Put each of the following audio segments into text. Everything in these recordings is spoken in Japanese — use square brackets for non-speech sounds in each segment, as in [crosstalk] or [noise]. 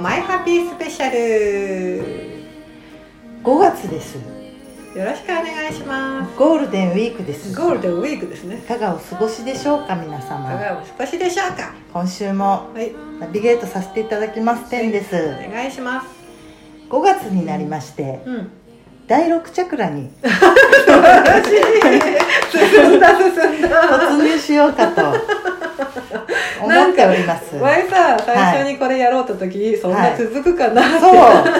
マイハッピースペシャル。5月です。よろしくお願いします。ゴールデンウィークです。ゴールデンウィークですね。いかがお過ごしでしょうか皆いか様がお少しでしょうか。今週もはい。ナビゲートさせていただきます。天です。お願いします。5月になりましてうん。第6チャクラに。進んだ進んだ。[laughs] 突入しようかと思っております。前さ最初にこれやろうと時、そんな続くかなって、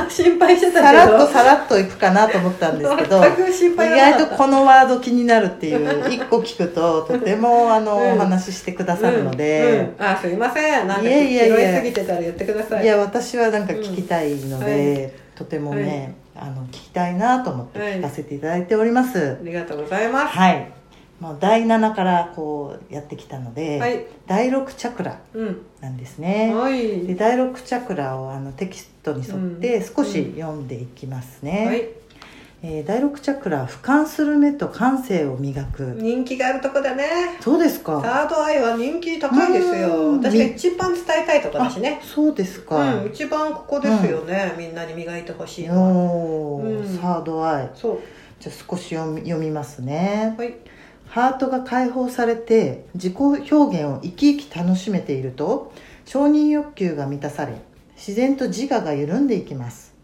そ [laughs] 心配してたけど。さらっとさらっといくかなと思ったんですけど意外とこのワード気になるっていう一個聞くととてもあの、うん。お話ししてくださるのうん。で、うん。あすいません。なんか拾いすぎてたら言ってください。いや私はなんか聞きたいので、うんとてもね、あの聞きたいなと思ってはい聞かせていただいております。ありがとうございます。はい、もう第7からこうやってきたので、はい。第6チャクラうん。なんですね、はい。で第6チャクラをあのテキストに沿ってうん少し読んでいきますね、はい。えー第6チャクラ俯瞰する目と感性を磨く。人気があるとこだね。そうですか。サードアイは人気高いですよ。うん。私が一番伝えたいとこだしね。あそうですか、うん一番ここですよね、みんなに磨いてほしいのは。おーうん。サードアイ。そう。じゃあ少し読み読みますね。はいハートが解放されて自己表現を生き生き楽しめていると承認欲求が満たされ自然と自我が緩んでいきます。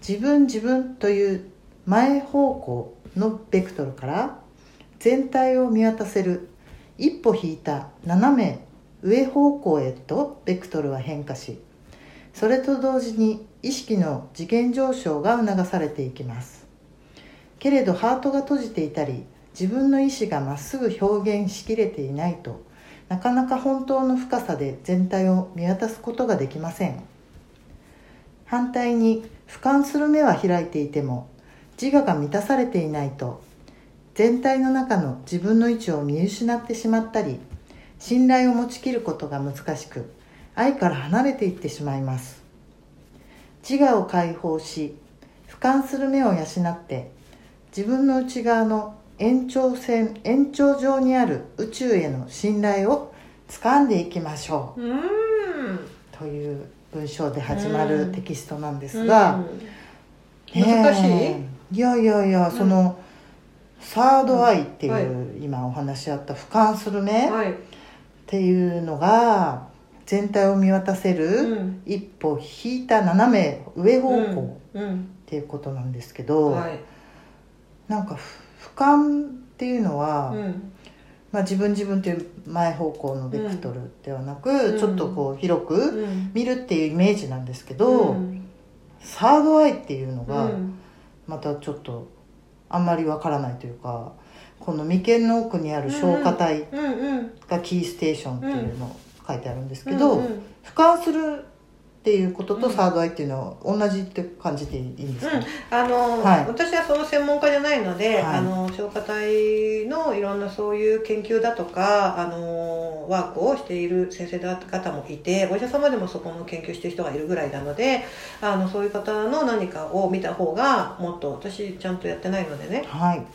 自分自分という前方向のベクトルから全体を見渡せる一歩引いた斜め上方向へとベクトルは変化しそれと同時に意識の次元上昇が促されていきます。けれどハートが閉じていたり自分の意志がまっすぐ表現しきれていないとなかなか本当の深さで全体を見渡すことができません。反対に俯瞰する目は開いていても自我が満たされていないと全体の中の自分の位置を見失ってしまったり信頼を持ちきることが難しく愛から離れていってしまいます。自我を解放し俯瞰する目を養って自分の内側の延長線延長上にある宇宙への信頼を掴んでいきましょう。ーん。うという文章で始まるうんテキストなんですが、うん。難しい、ねえいやいやいや、そのサードアイっていう、はい。今お話あった俯瞰する目っはい、ていうのが全体を見渡せる、うん。一歩引いた斜め上方向うん。うん。っていうことなんですけど、はい。なんかふ俯瞰っていうのは、うん。まあ、自分自分っていう前方向のベクトルではなく、うん。ちょっとこう広くうん。見るっていうイメージなんですけど、うん。サードアイっていうのがうん。またちょっとあんまりわからないというかこの眉間の奥にある消化体がキーステーションっていうのを書いてあるんですけど、俯瞰するっていうこととうん。サードアイっていうのは同じって感じでいいんですか、あの、はい。私はその専門家じゃないので、はい。あの消化体のいろんなそういう研究だとかあのワークをしている先生方もいてお医者様でもそこの研究してる人がいるぐらいなのであのそういう方の何かを見た方がもっと私ちゃんとやってないのでね。はい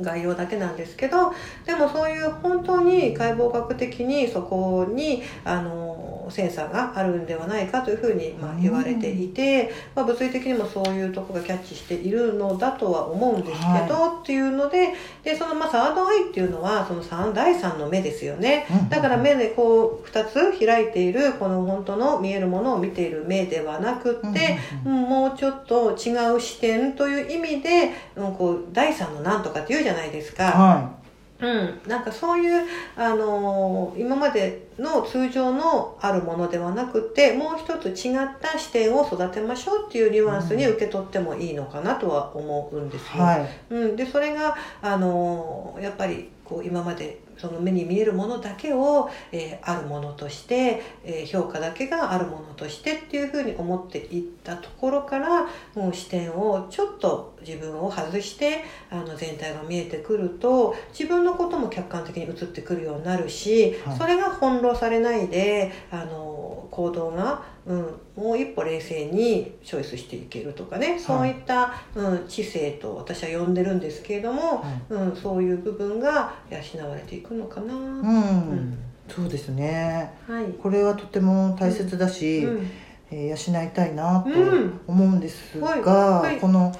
概要だけなんですけどでもそういう本当に解剖学的にそこにあのセンサーがあるんではないかというふうに、まあ、言われていて、まあ、物理的にもそういうとこがキャッチしているのだとは思うんですけど、っていうのででそのまあサードアイっていうのはその三第三の目ですよね。うん。だから目でこう2つ開いているこの本当の見えるものを見ている目ではなくって、うんうんうん。もうちょっと違う視点という意味で、うん、こう第三のなんとかって言うじゃないですか。はうん、なんかそういう、あのー今までの通常のあるものではなくてもう一つ違った視点を育てましょうっていうニュアンスに受け取ってもいいのかなとは思うんですよ。いはいうん、でそれが、あのーやっぱりこう今までその目に見えるものだけを、えーあるものとして、えー評価だけがあるものとしてっていうふうに思っていったところからもう視点をちょっと自分を外してあの全体が見えてくると自分のことも客観的に映ってくるようになるし、はい。それが翻弄されないであの行動が、うん、もう一歩冷静にチョイスしていけるとかね、そういった、うん、知性と私は呼んでるんですけれども、はい。うん、そういう部分が養われていくのかな、うん、そうですね。はい。これはとても大切だし、うん。えー養いたいなとうん。思うんですが、この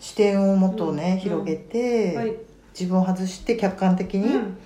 視点をもっとね、うん。広げて、はい。自分を外して客観的にっうん。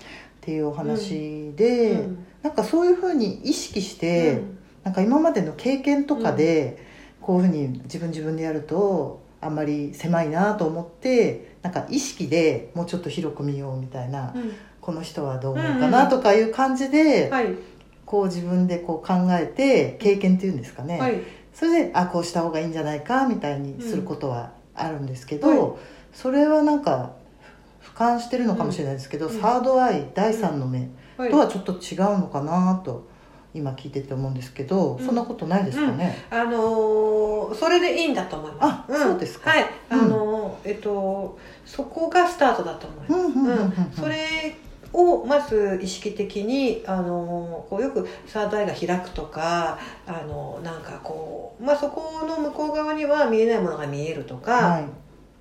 ていうお話で、うん。なんかそういうふうに意識して、うんなんか今までの経験とかで、こういうふうに自分自分でやるとあんまり狭いなと思ってなんか意識でもうちょっと広く見ようみたいな、うん。この人はどう思うかなとかいう感じで、はい。こう自分でこう考えて経験っていうんですかね、はい。それであこうした方がいいんじゃないかみたいにすることはあるんですけど、うんはい。それはなんか俯瞰してるのかもしれないですけど、うん。サードアイ第三の目はい。とはちょっと違うのかなと今聞いてて思うんですけど、うん。そんなことないですかね、あのーそれでいいんだと思います。あそうですか。はい。あうん。のーえっとそこがスタートだと思います。それをまず意識的にあのこうよくサードアイが開くとかあのなんかこう、まあ、そこの向こう側には見えないものが見えるとか、はい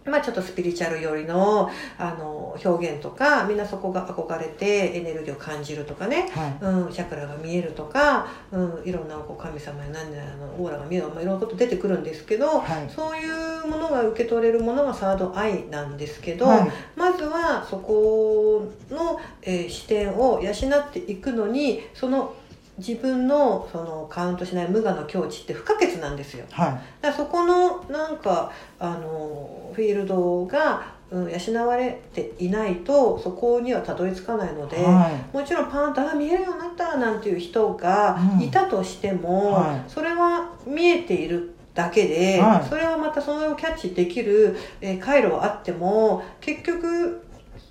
まあ、ちょっとスピリチュアル寄りのあの表現とかみんなそこが憧れてエネルギーを感じるとかね、はい。うん、チャクラが見えるとか、うん、いろんなこう神様や何々のオーラが見える、まあ、いろんなこと出てくるんですけど、はい。そういうものが受け取れるものがサードアイなんですけど、はい。まずはそこの、えー視点を養っていくのにその自分のそのカウントしない無我の境地って不可欠なんですよ。はい。だからそこのなんかあのフィールドが、うん、養われていないとそこにはたどり着かないので、はい。もちろんパンとあ見えるようになったなんていう人がうん。いたとしても、はい。それは見えているだけで、はい。それはまたそれをキャッチできる、えー回路はあっても結局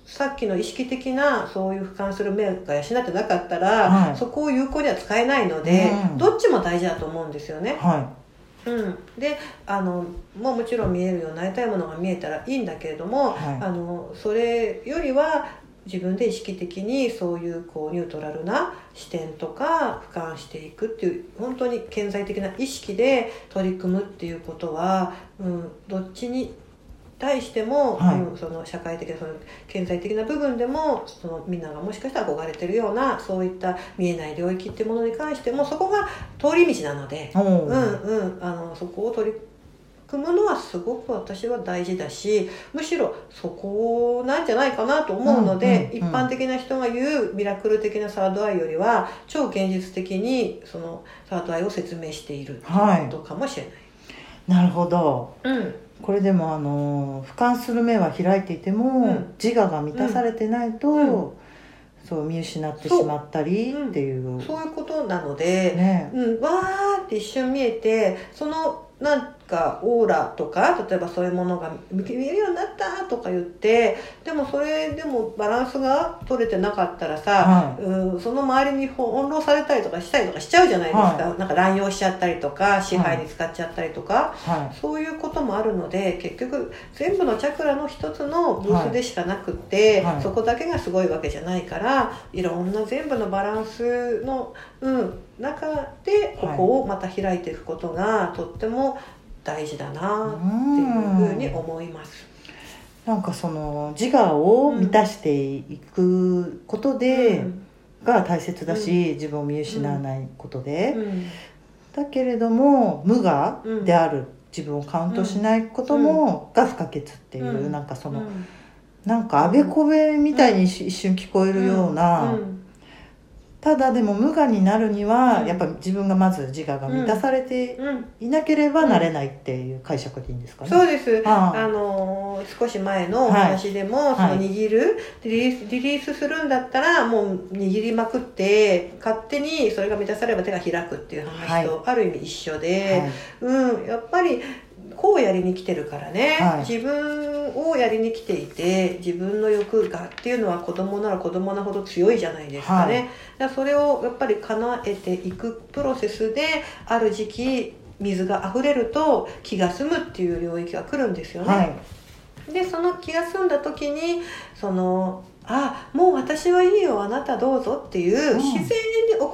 さっきの意識的なそういう俯瞰する目が養ってなかったら、はい。そこを有効には使えないので、うん。どっちも大事だと思うんですよね。はうん、であのもうもちろん見えるようになりたいものが見えたらいいんだけれども、はい。あのそれよりは自分で意識的にそういうこうニュートラルな視点とか俯瞰していくっていう本当に顕在的な意識で取り組むっていうことは、うん、どっちに対しても、はい。うん、その社会的なその顕在的な部分でもそのみんながもしかしたら憧れてるようなそういった見えない領域っていうものに関してもそこが通り道なので。うんうん、あのそこを取り組むのはすごく私は大事だしむしろそこなんじゃないかなと思うので、うんうんうん一般的な人が言うミラクル的なサードアイよりは超現実的にそのサードアイを説明しているということかもしれなるほど。ない。うんこれでもあの俯瞰する目は開いていても、うん。自我が満たされてないと、うん。そう見失ってしまったりっていう、そういうことなので、ね。うん、わーって一瞬見えてそのなんかオーラとか例えばそういうものが見えるようになったとか言ってでもそれでもバランスが取れてなかったらさ、はうん、その周りに翻弄されたりとかしたりとかしちゃうじゃないですか、はなんか乱用しちゃったりとか支配に使っちゃったりとか、はそういうこともあるので結局全部のチャクラの一つのブースでしかなくって、そこだけがすごいわけじゃないからいろんな全部のバランスの、うん、中でここをまた開いていくことがとっても大事だなっていうふうに思います。いなんかその自我を満たしていくことで、うん。が大切だし、自分を見失わないことで、うん。だけれども無我うんである自分をカウントしないことも、が不可欠っていう、うん。なんかその、うんなんかあべこべみたいに一瞬聞こえるような、うんただでも無我になるには、うんやっぱ自分がまず自我が満たされてうん。いなければなれないっていう解釈でいいんですかね、そうです。あのー少し前のお話でも、はい。その握るリリースリリースするんだったらもう握りまくって勝手にそれが満たされれば手が開くっていう話とある意味一緒で、うん。やっぱりこうやりに来てるからね、はい。自分をやりに来ていて自分の欲がっていうのは子供なら子供なほど強いじゃないですかね、はい。それをやっぱり叶えていくプロセスである時期水が溢れると気が済むっていう領域が来るんですよね、はい。でその気が済んだ時にそのあもう私はいいよあなたどうぞっていううん。自然に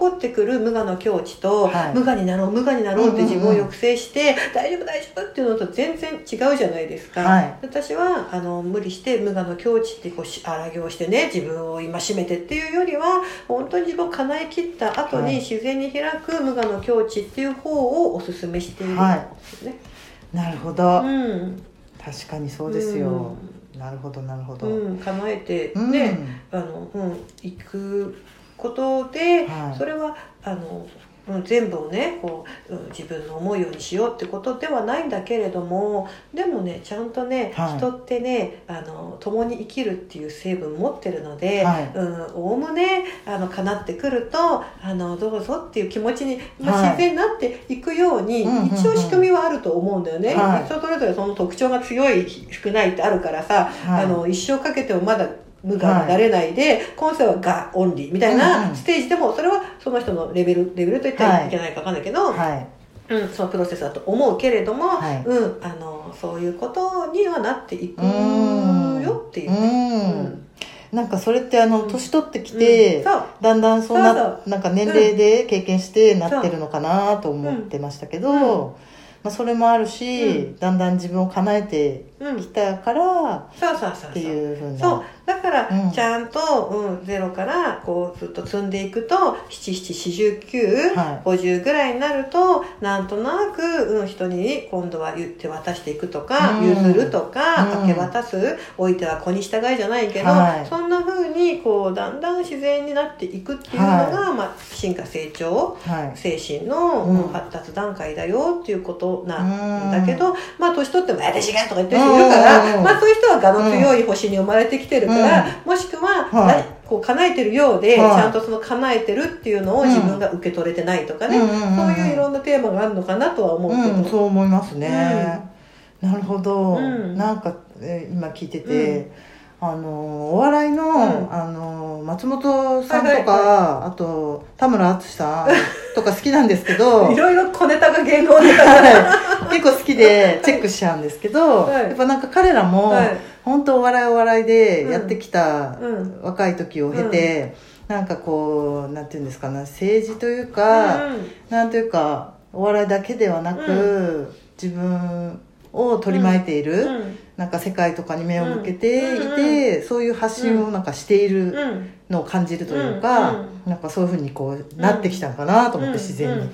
こってくる無我の境地と、はい。無我になろう無我になろうって自分をうんうん。うん抑制して、大丈夫大丈夫っていうのと全然違うじゃないですか、はい。私はあの無理して無我の境地ってこうし荒行してね自分を戒めてっていうよりは本当に自分を叶え切った後はい。に自然に開く無我の境地っていう方をおすすめしているんですよね。なるほど、うん。確かにそうですよ、なるほどなるほど、うん、叶えてうん。ね、あの、うん、行くことで、はい。それはあの、うん、全部をねこう、うん、自分の思うようにしようってことではないんだけれどもでもねちゃんとね、はい。人ってねあの共に生きるっていう成分持ってるので、おおむねあの叶ってくるとあのどうぞっていう気持ちに、まあはい。自然になっていくように、うんうんうん。一応仕組みはあると思うんだよね、はい。人それぞれその特徴が強い少ないってあるからさ、はい。あの一生かけてもまだ無我になれないで、今世は我オンリーみたいうんうなん。ステージでもそれはその人のレベルレベルと言ったらい。けないか分かんないけど、はい。うん、そのプロセスだと思うけれども、はい。うん、あのそういうことにはなっていくうんよっていううね。ん。なんかそれってあのうん。年取ってきうん。て、そう。だんだんそうななんか年齢で経験してなってるのかなと思ってましたけど、うん。まあ、それもあるし、うだんだん自分を叶えてうん、きたからう。っていうふうな。そうだからうん。ちゃんと、うん、ゼロからこうずっと積んでいくと774950、はい。50ぐらいになるとなんとなく、うん、人に今度は言って渡していくとか、うん。譲るとか、うん。明け渡すおいては子に従いじゃないけど、はい。そんな風にこうだんだん自然になっていくっていうのが、まあ、進化成長はい。精神のうん。発達段階だよっていうことなうんんだけど、まあ年取っても「私が」とか言ってる人いるから、うん。まあそういう人は我の強い星に生まれてきてるから、もしくは、はい。なこう叶えてるようで、はい。ちゃんとその叶えてるっていうのを自分が受け取れてないとかね、うんうんうんうん。そういういろんなテーマがあるのかなとは思うけど。うん、そう思いますね、なるほど、うん。なんか、えー今聞いてて、あのお笑いの,、ん。あの松本さんとか、はいはいあと田村淳さんとか好きなんですけど [laughs] いろいろ小ネタが芸能ネタが、[laughs] はい。結構好きでチェックしちゃうんですけど、はい。やっぱなんか彼らも、はい。本当お笑いお笑いでやってきたうん。若い時を経て、なんかこうなんていうんですかね政治というか、なんというかお笑いだけではなく、自分を取り巻いている、うんなんか世界とかに目を向けていて、うんうん。そういう発信をなんかしているうん。のを感じるというか、うん。なんかそういうふうにこうなってきたのかなと思って自然に、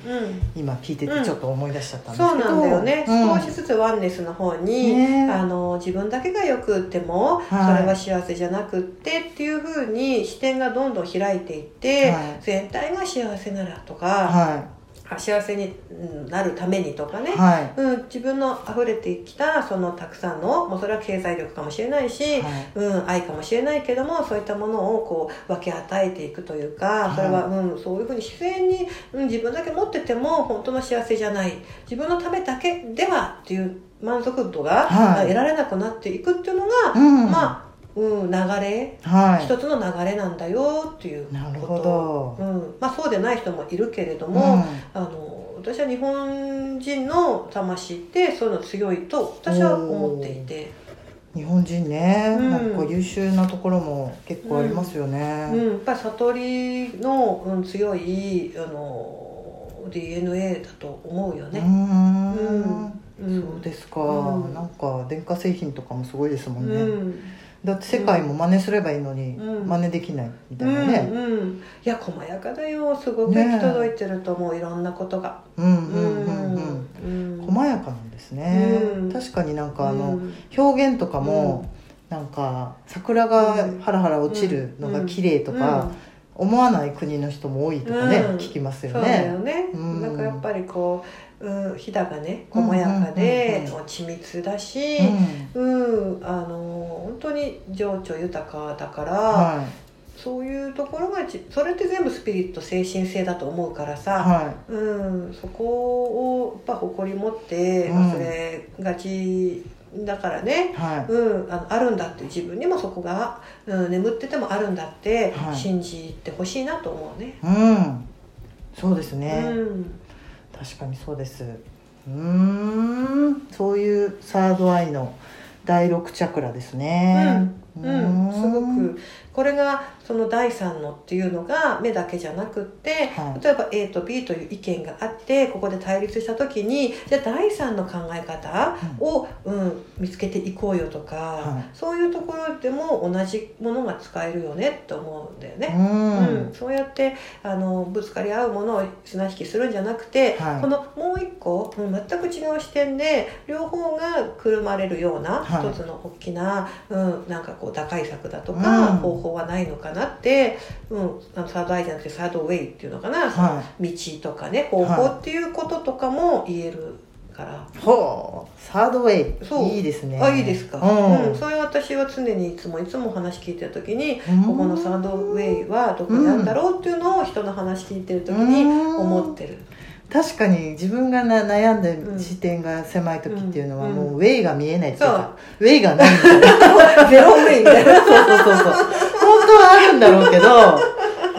今聞いててちょっと思い出しちゃったんですけど、そうなんだよね、うん。少しずつワンネスの方に、ね。あの自分だけがよくっても、はい。それは幸せじゃなくってっていうふうに視点がどんどん開いていって、はい。全体が幸せならとか、はあ幸せにうんなるためにとかね、いはい。うん、自分の溢れてきたそのたくさんのもうそれは経済力かもしれないし、はい。うん、愛かもしれないけどもそういったものをこう分け与えていくというかそれは、うん、そういうふうに自然に、うん、自分だけ持ってても本当の幸せじゃない。自分のためだけではっていう満足度が、はい。得られなくなっていくっていうのが、うん。まあ、うん、流れ。はい。一つの流れなんだよっていうこと。なるほど。うん。まあ、そうでない人もいるけれども、うん。あの私は日本人の魂ってそういうの強いと私は思っていて、日本人ね、うん。なんか優秀なところも結構ありますよね、うん、やっぱり悟りの、うん、強いあの DNA だと思うよね。ん。うん。そうですか、うん。なんか電化製品とかもすごいですもんね、うんだって世界も真似すればいいのに、うん。真似できないみたうんいなね、うん、いや細やかだよ。すごく行き届いてると思う、いろんなことが。うん、うんうんうんうん。細やかなんですね、うん。確かになんかあの、うん。表現とかも、なんか桜がハラハラ落ちるのが綺麗とか、思わない国の人も多いとかね、うん。聞きますよそうだよね。かやっぱりこう、うん、ひだがね細やかで緻密だし、ううんあの本当に情緒豊かだから、んはそういうところがじそれって全部スピリット精神性だと思うからいさ、はうん、そこをやっぱ誇り持ってうん。忘れがちだからね、いはい。うん、あのあるんだって自分にもそこが、うん、眠っててもあるんだってはい。信じてほしいなと思うね。うん。そうですね、うん確かにそうです。うーんそういうサードアイの第六チャクラですね。うん、すごくこれがその第三のっていうのが目だけじゃなくって、はい。例えば A と B という意見があってここで対立した時にじゃあ第三の考え方を、うん、見つけていこうよとか、はい。そういうところでも同じものが使えるよねって思うんだよね。うん、うん、そうやってあのぶつかり合うものを綱引きするんじゃなくて、はい。このもう一個、うん全く違う視点で両方がくるまれるようなはい。一つの大きな、うん、なんかこう打開策だとか、うん。方法はないのかなって、うん、あのサードアイじゃなくてサードウェイっていうのかな、は道とかね方法っていうこととかも言えるから。いほう。サードウェイ。そう。いいですね。あいいですか、うん。うん。それは私は常にいつもいつも話聞いてる時にうん。ここのサードウェイはどこにあるんだろうっていうのを人の話聞いてる時に思ってる、確かに自分がな悩んでうん。視点が狭い時っていうのはうん。もうウェイが見えないっていうか。ウェイがないみたいな。[laughs] ゼロウェイみたいな。そうそうそうそうはあるんだろうけど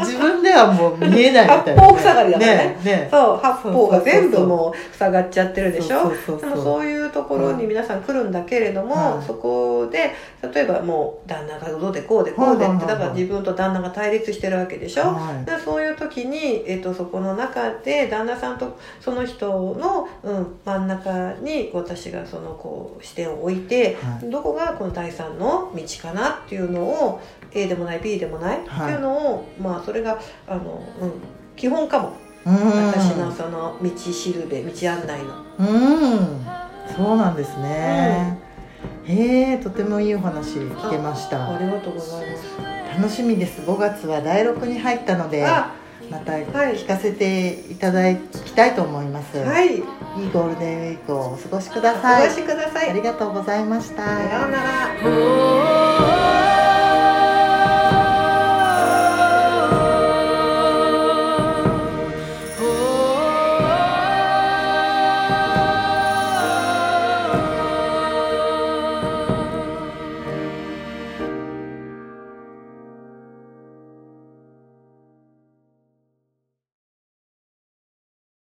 自分ではもう見えないみたいな、八方塞がりだからね。ねね。そう八方が全部もう塞がっちゃってるでしょ？でもそういうところに皆さん来るんだけれども、はいそこで例えばもう旦那がどうでこうでこうでってだから自分と旦那が対立してるわけでしょ、はい。でそういう時に、えっとそこの中で旦那さんとその人の、うん、真ん中に私がそのこう視点を置いて、はい。どこがこの第三の道かなっていうのを A でもない B でもないってはいいうのを、まあそれがあの、うん、基本かも。うん。私のその道しるべ道案内の。うん。そうなんですね、へえとてもいいお話聞けました。ありがとうございます。楽しみです。5月は第6に入ったのであまた聞かせていただきたいと思います、はい、いいゴールデンウィークをお過ごしくだおさい。越しください。ありがとうございました。さようなら。Oh